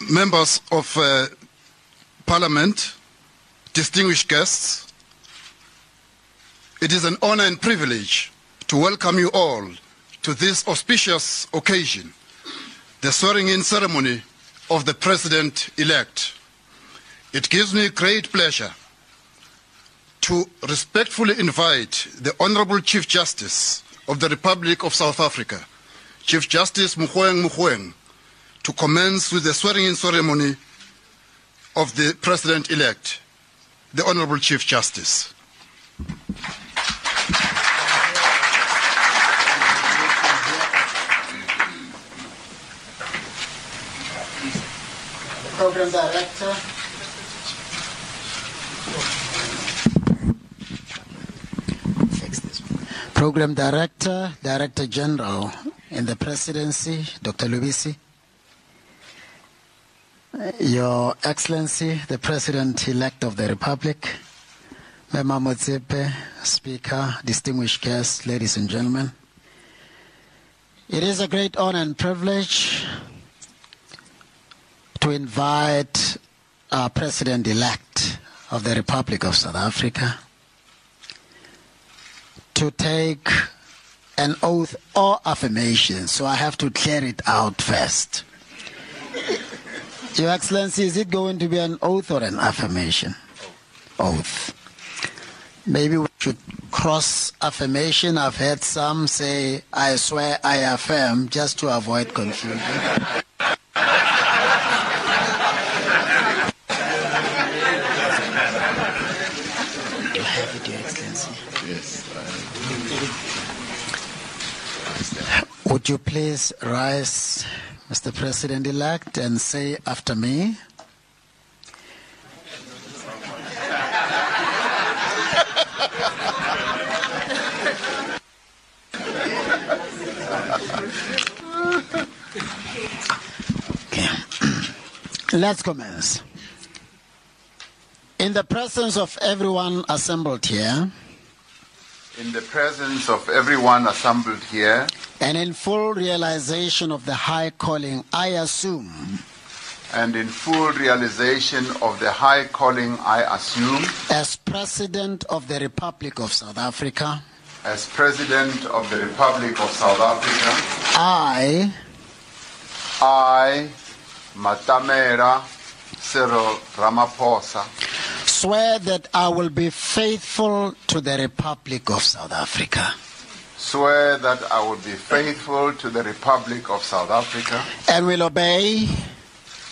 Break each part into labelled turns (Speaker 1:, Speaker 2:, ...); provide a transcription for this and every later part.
Speaker 1: members of uh, Parliament, distinguished guests, it is an honor and privilege to welcome you all to this auspicious occasion, the swearing-in ceremony of the President-elect. It gives me great pleasure to respectfully invite the Honorable Chief Justice of the Republic of South Africa, Chief Justice Mogoeng Mogoeng, to commence with the swearing-in ceremony of the President-elect, the Honorable Chief Justice.
Speaker 2: Program Director. Program Director, Director General in the Presidency, Dr. Lubisi. Your Excellency, the President-elect of the Republic, Mema Motsepe, Speaker, distinguished guests, ladies and gentlemen. It is a great honor and privilege to invite our President-elect of the Republic of South Africa to take an oath or affirmation, so I have to clear it out first. Your Excellency, is it going to be an oath or an affirmation? Oath. Maybe we should cross affirmation. I've heard some say, I swear, I affirm, just to avoid confusion. You have it, Your Excellency. Would you please rise, Mr. President elect, and say after me? Okay. Let's commence. In the presence of everyone assembled here,
Speaker 3: In the presence of everyone assembled here,
Speaker 2: and in full realization of the high calling I assume.
Speaker 3: And in full realization of the high calling I assume.
Speaker 2: As President of the Republic of South Africa,
Speaker 3: as President of the Republic of South Africa,
Speaker 2: I,
Speaker 3: I, Matamela Cyril Ramaphosa,
Speaker 2: swear that I will be faithful to the Republic of South Africa
Speaker 3: swear that I will be faithful to the Republic of South Africa
Speaker 2: and will obey,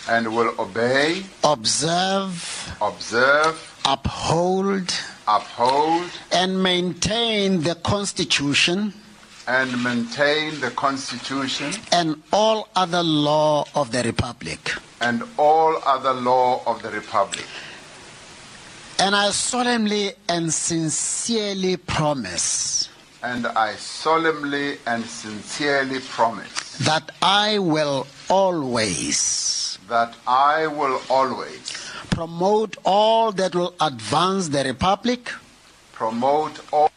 Speaker 3: and will obey,
Speaker 2: observe,
Speaker 3: observe,
Speaker 2: uphold,
Speaker 3: uphold,
Speaker 2: and maintain the Constitution
Speaker 3: and maintain the Constitution
Speaker 2: and all other law of the Republic.
Speaker 3: and all other law of the Republic.
Speaker 2: And I solemnly and sincerely promise
Speaker 3: And I solemnly and sincerely promise
Speaker 2: that I will always
Speaker 3: that I will always
Speaker 2: promote all that will advance the Republic
Speaker 3: promote all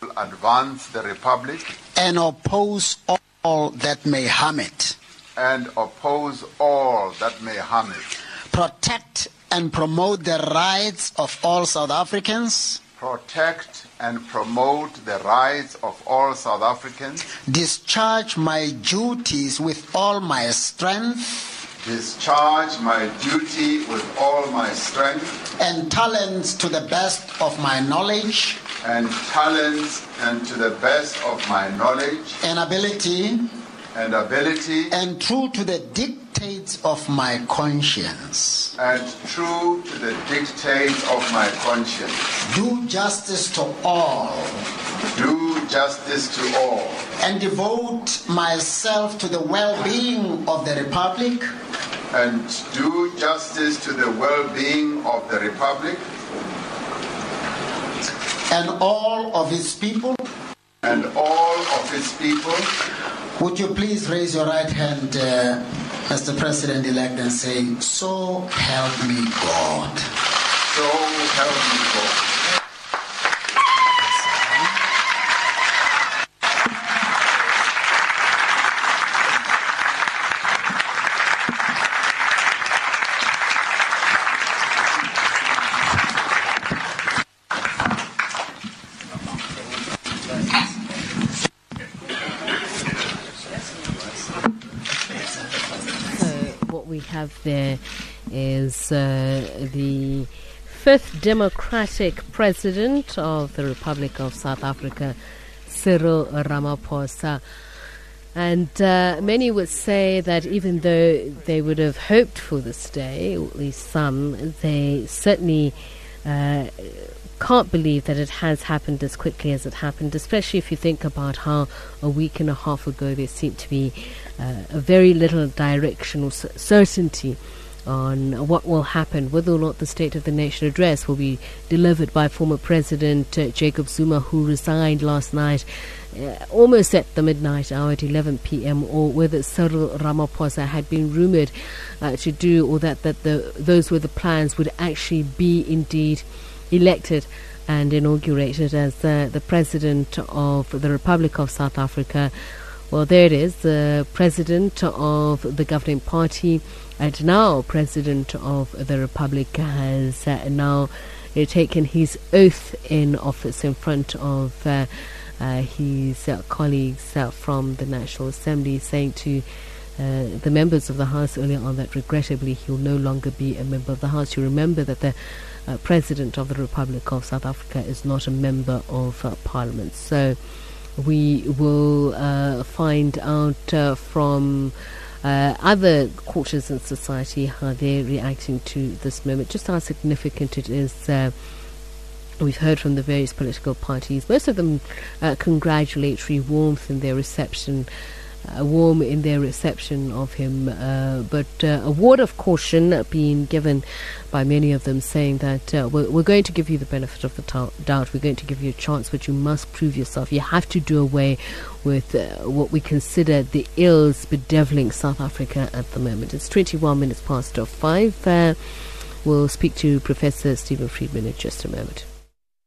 Speaker 3: that will advance the Republic
Speaker 2: and oppose all that may harm it,
Speaker 3: and oppose all that may harm it.
Speaker 2: protect and promote the rights of all South Africans,
Speaker 3: Protect and promote the rights of all South Africans.
Speaker 2: discharge my duties with all my strength.
Speaker 3: Discharge my duty with all my strength.
Speaker 2: And talents to the best of my knowledge.
Speaker 3: And talents and to the best of my knowledge.
Speaker 2: And ability.
Speaker 3: And ability.
Speaker 2: And true to the dictates of my conscience.
Speaker 3: and true to the dictates of my conscience.
Speaker 2: Do justice to all
Speaker 3: Do justice to all
Speaker 2: and devote myself to the well-being of the Republic
Speaker 3: and do justice to the well-being of the Republic
Speaker 2: and all of its people.
Speaker 3: and all of its people.
Speaker 2: Would you please raise your right hand, uh, Mr. President-elect, and say, "So help me God."
Speaker 3: So help me God.
Speaker 4: what we have there is uh, the fifth Democratic President of the Republic of South Africa, Cyril Ramaphosa. And uh, many would say that even though they would have hoped for this day, at least some, they certainly uh, can't believe that it has happened as quickly as it happened, especially if you think about how a week and a half ago there seemed to be uh, a very little direction or certainty on what will happen, whether or not the State of the Nation address will be delivered by former President uh, Jacob Zuma, who resigned last night. Uh, almost at the midnight hour at 11 p.m., or whether Cyril Ramaphosa had been rumored uh, to do, or that, that the, those were the plans, would actually be indeed elected and inaugurated as uh, the President of the Republic of South Africa. Well, there it is, the President of the governing party and now President of the Republic has uh, now uh, taken his oath in office in front of uh, uh his uh, colleagues uh, from the National Assembly, saying to the members of the House earlier on that regrettably he will no longer be a member of the House. You remember that the President of the Republic of South Africa is not a member of Parliament. So we will find out from uh, other quarters in society, how they're reacting to this moment, just how significant it is. Uh, we've heard from the various political parties, most of them uh, congratulatory warmth in their reception uh, warm in their reception of him, uh, but uh, a word of caution being given by many of them, saying that uh, we're, we're, going to give you the benefit of the t- doubt, we're going to give you a chance, but you must prove yourself. You have to do away with what we consider the ills bedeviling South Africa at the moment. It's 21 minutes past 5. Uh, we'll speak to Professor Stephen Friedman in just a moment.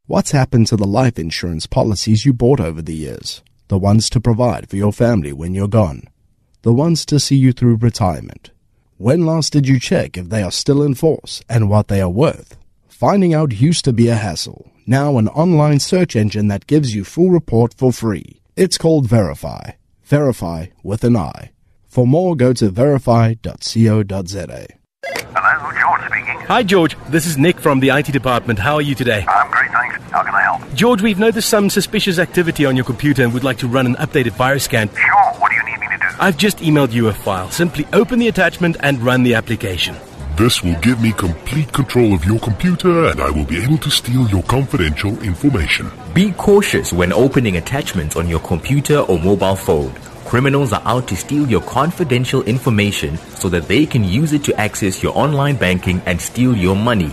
Speaker 5: What's happened to the life insurance policies you bought over the years? The ones to provide for your family when you're gone, the ones to see you through retirement. When last did you check if they are still in force and what they are worth? Finding out used to be a hassle. Now an online search engine that gives you full report for free. It's called Verify. Verify with an I. For more, go to verify.co.za.
Speaker 6: Hello, George speaking.
Speaker 7: Hi, George. This is Nick from the IT department. How are you today?
Speaker 6: I'm great, thanks. How can I help?
Speaker 7: George, we've noticed some suspicious activity on your computer and would like to run an updated virus scan.
Speaker 6: Sure. What do you need me to do?
Speaker 7: I've just emailed you a file. Simply open the attachment and run the application.
Speaker 8: This will give me complete control of your computer and I will be able to steal your confidential information.
Speaker 9: Be cautious when opening attachments on your computer or mobile phone. Criminals are out to steal your confidential information so that they can use it to access your online banking and steal your money.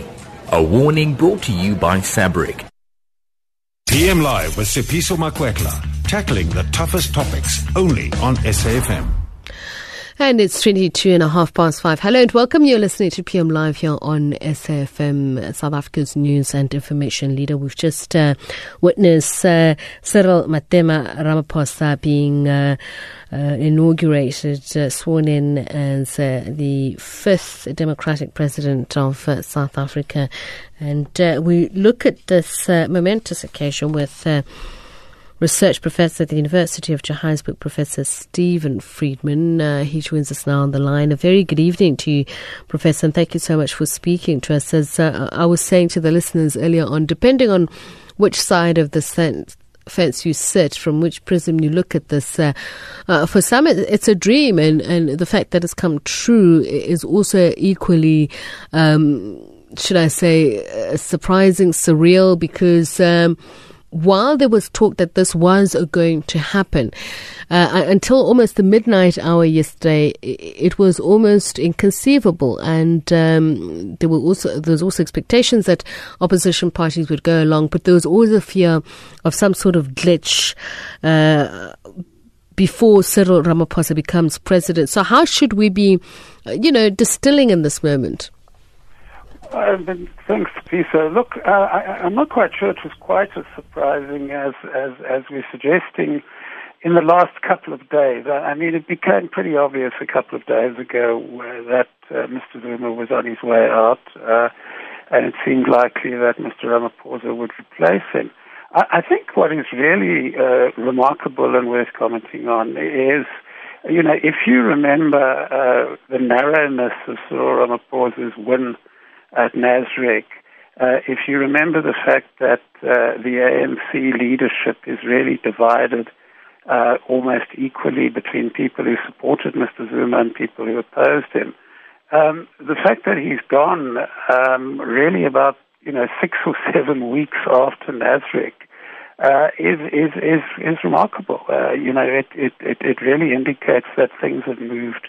Speaker 9: A warning brought to you by SABRIC.
Speaker 10: PM Live with Tsepiso Makwetla, tackling the toughest topics only on SAFM.
Speaker 4: And it's 22 and a half past five. Hello and welcome. You're listening to PM Live here on SAFM, South Africa's news and information leader. We've just uh, witnessed uh, Cyril Matema Ramaphosa being uh, uh inaugurated, uh, sworn in as uh, the fifth democratic president of South Africa. And we look at this momentous occasion with research professor at the University of Johannesburg, Professor Stephen Friedman. Uh, he joins us now on the line. A very good evening to you, Professor, and thank you so much for speaking to us. As uh, I was saying to the listeners earlier on, depending on which side of the fence, fence you sit, from which prism you look at this, uh, uh, for some it's a dream, and, and the fact that it's come true is also equally. Um, should I say, uh, surprising, surreal, because um, while there was talk that this was going to happen, uh, until almost the midnight hour yesterday, it was almost inconceivable, and um, there were also there was also expectations that opposition parties would go along, but there was always a fear of some sort of glitch. Uh, before Cyril Ramaphosa becomes president. So, how should we be, uh, you know, distilling in this moment?
Speaker 11: Uh, thanks, Lisa. Look, uh, I, am not quite sure it was quite as surprising as, as, as we're suggesting in the last couple of days. I, mean, it became pretty obvious a couple of days ago that uh, Mr. Zuma was on his way out, uh, and it seemed likely that Mr. Ramaphosa would replace him. I, I think what is really uh, remarkable and worth commenting on is you know, if you remember uh, the narrowness of Cyril Ramaphosa's win at Nasrec, uh, if you remember the fact that uh, the ANC leadership is really divided uh, almost equally between people who supported Mr. Zuma and people who opposed him, um, the fact that he's gone um, really about you know six or seven weeks after Nasrec uh, is, is is is remarkable. Uh, you know, it, it it it really indicates that things have moved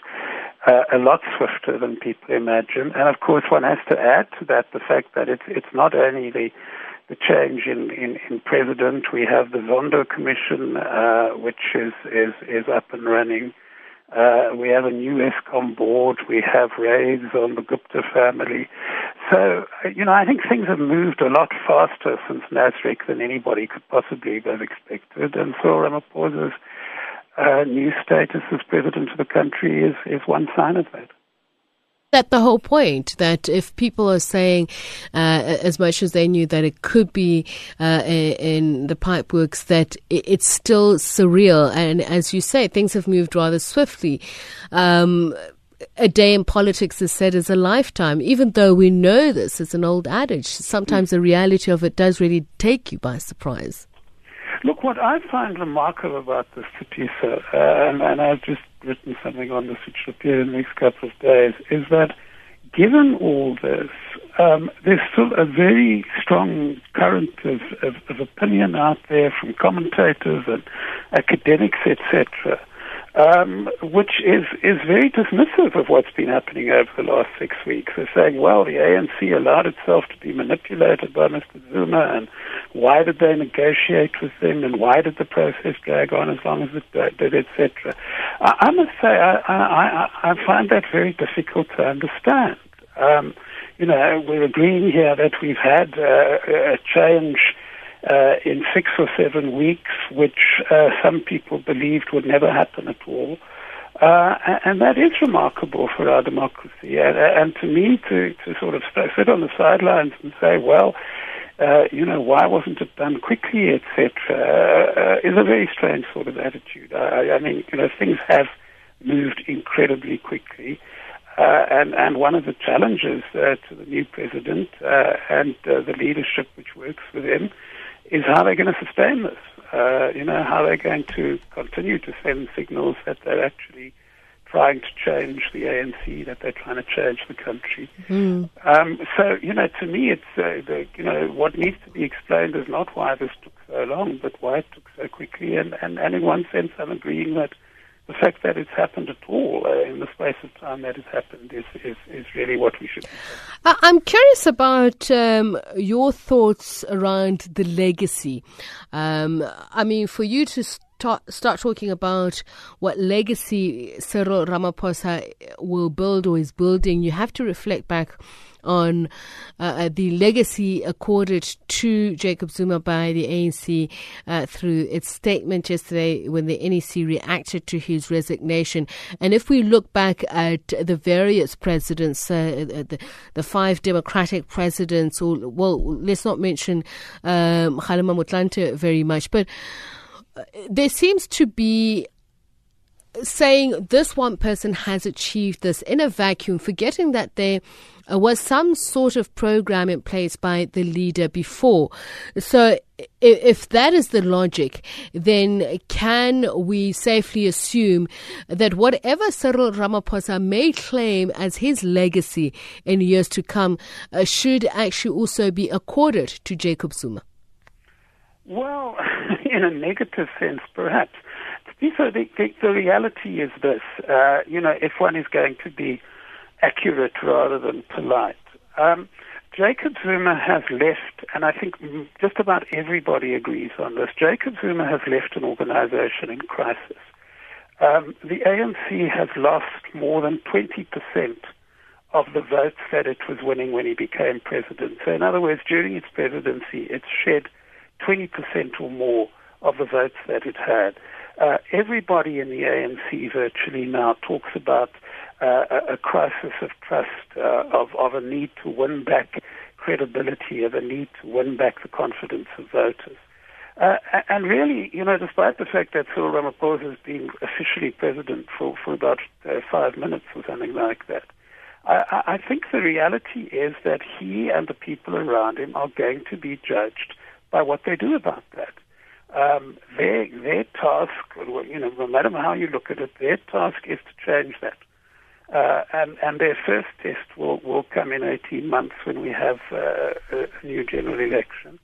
Speaker 11: uh, a lot swifter than people imagine. And of course, one has to add to that the fact that it's it's not only the the change in, in, in president. We have the Zondo Commission, uh, which is, is, is up and running. Uh, we have a new Eskom board. We have raids on the Gupta family. So, uh, you know, I think things have moved a lot faster since Nasrec than anybody could possibly have expected. And so Ramaphosa's uh, new status as president of the country is, is one sign of that.
Speaker 4: That the whole point that if people are saying uh, as much as they knew that it could be uh, in the pipe works that it's still surreal. And as you say things have moved rather swiftly. Um, a day in politics is said as a lifetime. Even though we know this is an old adage sometimes the reality of it does really take you by surprise
Speaker 11: Look, what I find remarkable about this, Tatisa, uh, and, and I've just written something on this which will appear in the next couple of days, is that given all this, um, there's still a very strong current of, of, of opinion out there from commentators and academics, etc., um, which is, is very dismissive of what's been happening over the last six weeks. They're saying, well, the ANC allowed itself to be manipulated by Mr. Zuma, and why did they negotiate with him, and why did the process drag on as long as it did, etc. I, I must say, I, I, I find that very difficult to understand. Um, you know, we're agreeing here that we've had uh, a change uh, in six or seven weeks, which uh, some people believed would never happen at all. Uh, and that is remarkable for our democracy. And, and to me, to, to sort of sit on the sidelines and say, well, uh, you know, why wasn't it done quickly, etc., uh, is a very strange sort of attitude. I, I mean, you know, things have moved incredibly quickly. Uh, and, and one of the challenges uh, to the new president uh, and uh, the leadership which works is how they're going to sustain this. Uh, you know, how they're going to continue to send signals that they're actually trying to change the ANC, that they're trying to change the country. Mm. Um, so, you know, to me, it's, uh, the, you know, what needs to be explained is not why this took so long, but why it took so quickly. And, and, and in one sense, I'm agreeing that the fact that it's happened at all uh, in the space of time that it's happened is, is, is really what we should.
Speaker 4: I'm curious about um, your thoughts around the legacy. Um, I mean, for you to start, start talking about what legacy Cyril Ramaphosa will build or is building, you have to reflect back on uh, uh, the legacy accorded to Jacob Zuma by the ANC uh, through its statement yesterday when the NEC reacted to his resignation. And if we look back at the various presidents, uh, uh the, the, five Democratic presidents, or well, let's not mention um, Kgalema Motlanthe very much, but there seems to be saying this one person has achieved this in a vacuum, forgetting that there uh, was some sort of program in place by the leader before. So, if that is the logic, then can we safely assume that whatever Cyril Ramaphosa may claim as his legacy in years to come uh, should actually also be accorded to Jacob Zuma?
Speaker 11: Well, in a negative sense, perhaps. So the, the, the reality is this, uh, you know, if one is going to be accurate rather than polite, um, Jacob Zuma has left, and I think just about everybody agrees on this, Jacob Zuma has left an organization in crisis. Um, the ANC has lost more than 20% of the votes that it was winning when he became president. So, in other words, during its presidency, it's shed 20% or more of the votes that it had. Uh, everybody in the ANC virtually now talks about uh, a, crisis of trust, uh, of, of a need to win back credibility, of a need to win back the confidence of voters. Uh, and really, you know, despite the fact that Cyril Ramaphosa has been officially president for, for about uh, five minutes or something like that, I, I think the reality is that he and the people around him are going to be judged by what they do about that. Um, their their task, you know, no matter how you look at it, their task is to change that. Uh, and, and their first test will, will come in 18 months when we have uh, a new general election.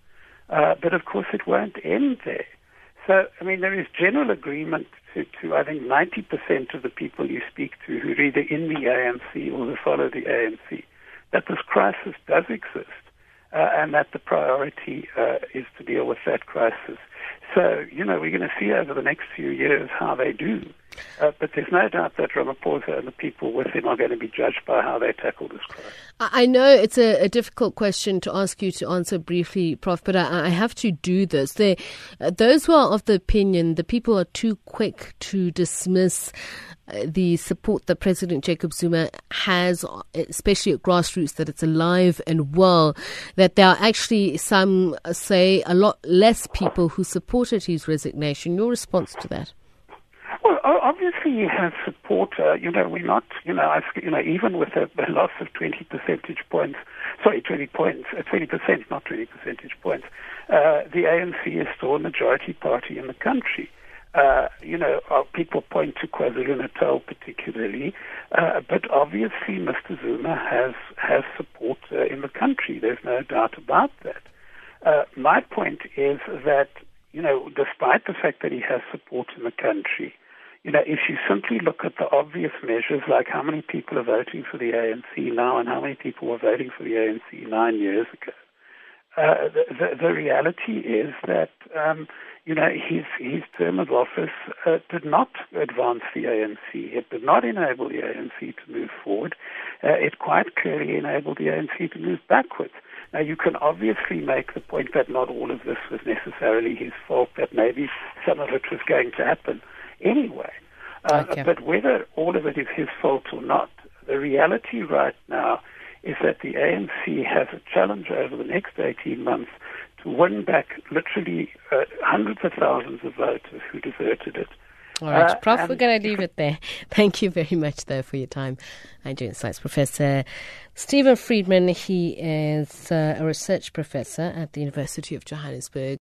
Speaker 11: Uh, but of course, it won't end there. So, I mean, there is general agreement to, to, I think, 90% of the people you speak to who are either in the ANC or who follow the ANC, that this crisis does exist uh, and that the priority uh, is to deal with that crisis. So, you know, we're going to see over the next few years how they do. Uh, but there's no doubt that Ramaphosa and the people with him are going to be judged by how they tackle this crisis.
Speaker 4: I know it's a, a difficult question to ask you to answer briefly, Prof, but I, I have to do this. Uh, those who are of the opinion the people are too quick to dismiss uh, the support that President Jacob Zuma has, especially at grassroots, that it's alive and well, that there are actually some uh, say a lot less people who supported his resignation. Your response to that?
Speaker 11: Obviously he has support. Uh, you know, we're not, you know, I, you know, even with a, a loss of 20 percentage points, sorry, 20 points, uh, 20 percent, not 20 percentage points, uh, the ANC is still a majority party in the country. Uh, you know, uh, people point to KwaZulu-Natal particularly, uh, but obviously Mr. Zuma has has support in the country. There's no doubt about that. My point is that you know, despite the fact that he has support in the country, you know, if you simply look at the obvious measures like how many people are voting for the ANC now and how many people were voting for the ANC nine years ago, uh, the, the, reality is that um, you know his his term of office uh, did not advance the ANC. It did not enable the ANC to move forward. Uh, it quite clearly enabled the ANC to move backwards. Now you can obviously make the point that not all of this was necessarily his fault. That maybe some of it was going to happen anyway. Uh, okay. But whether all of it is his fault or not, the reality right now is that the ANC has a challenge over the next 18 months to win back literally uh, hundreds of thousands of voters who deserted it.
Speaker 4: All right, uh, Prof, we're going to leave it there. Thank you very much, though, for your time. Nigerian Science Professor Stephen Friedman. He is uh, a research professor at the University of Johannesburg.